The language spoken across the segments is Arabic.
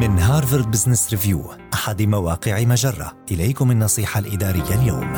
من هارفارد بزنس ريفيو أحد مواقع مجرة. إليكم النصيحة الإدارية اليوم.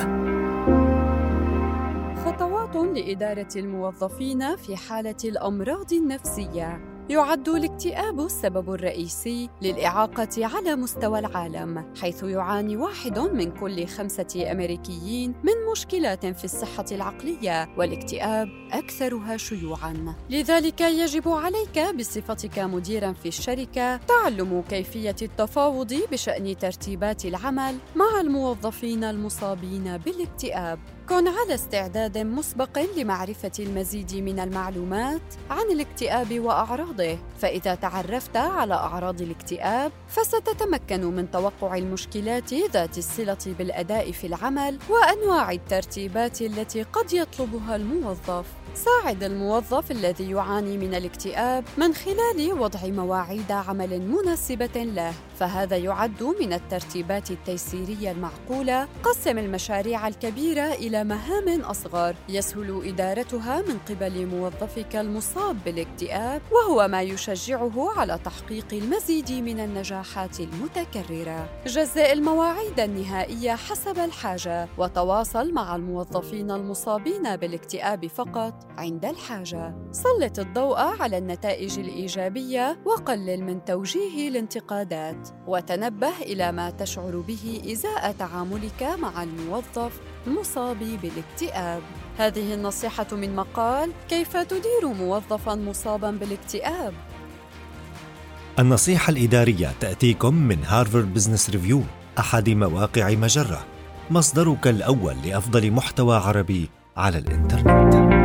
خطوات لإدارة الموظفين في حالة الأمراض النفسية. يعد الاكتئاب السبب الرئيسي للإعاقة على مستوى العالم، حيث يعاني واحد من كل خمسة أمريكيين من مشكلات في الصحة العقلية، والاكتئاب أكثرها شيوعاً. لذلك يجب عليك بصفتك مديراً في الشركة تعلم كيفية التفاوض بشأن ترتيبات العمل مع الموظفين المصابين بالاكتئاب. كن على استعداد مسبق لمعرفة المزيد من المعلومات عن الاكتئاب وأعراضه، فإذا تعرفت على أعراض الاكتئاب فستتمكن من توقع المشكلات ذات الصلة بالأداء في العمل وأنواع الترتيبات التي قد يطلبها الموظف. ساعد الموظف الذي يعاني من الاكتئاب من خلال وضع مواعيد عمل مناسبة له، فهذا يعد من الترتيبات التيسيرية المعقولة. قسم المشاريع الكبيرة إلى مهام أصغر يسهل إدارتها من قبل موظفك المصاب بالاكتئاب، وهو ما يشجعه على تحقيق المزيد من النجاحات المتكررة. جزء المواعيد النهائية حسب الحاجة، وتواصل مع الموظفين المصابين بالاكتئاب فقط عند الحاجة. سلط الضوء على النتائج الإيجابية وقلل من توجيه الانتقادات، وتنبه إلى ما تشعر به إزاء تعاملك مع الموظف المصاب بالاكتئاب. هذه النصيحة من مقال كيف تدير موظفا مصابا بالاكتئاب؟ النصيحة الإدارية تأتيكم من هارفارد بزنس ريفيو أحد مواقع مجرة. مصدرك الأول لأفضل محتوى عربي على الإنترنت.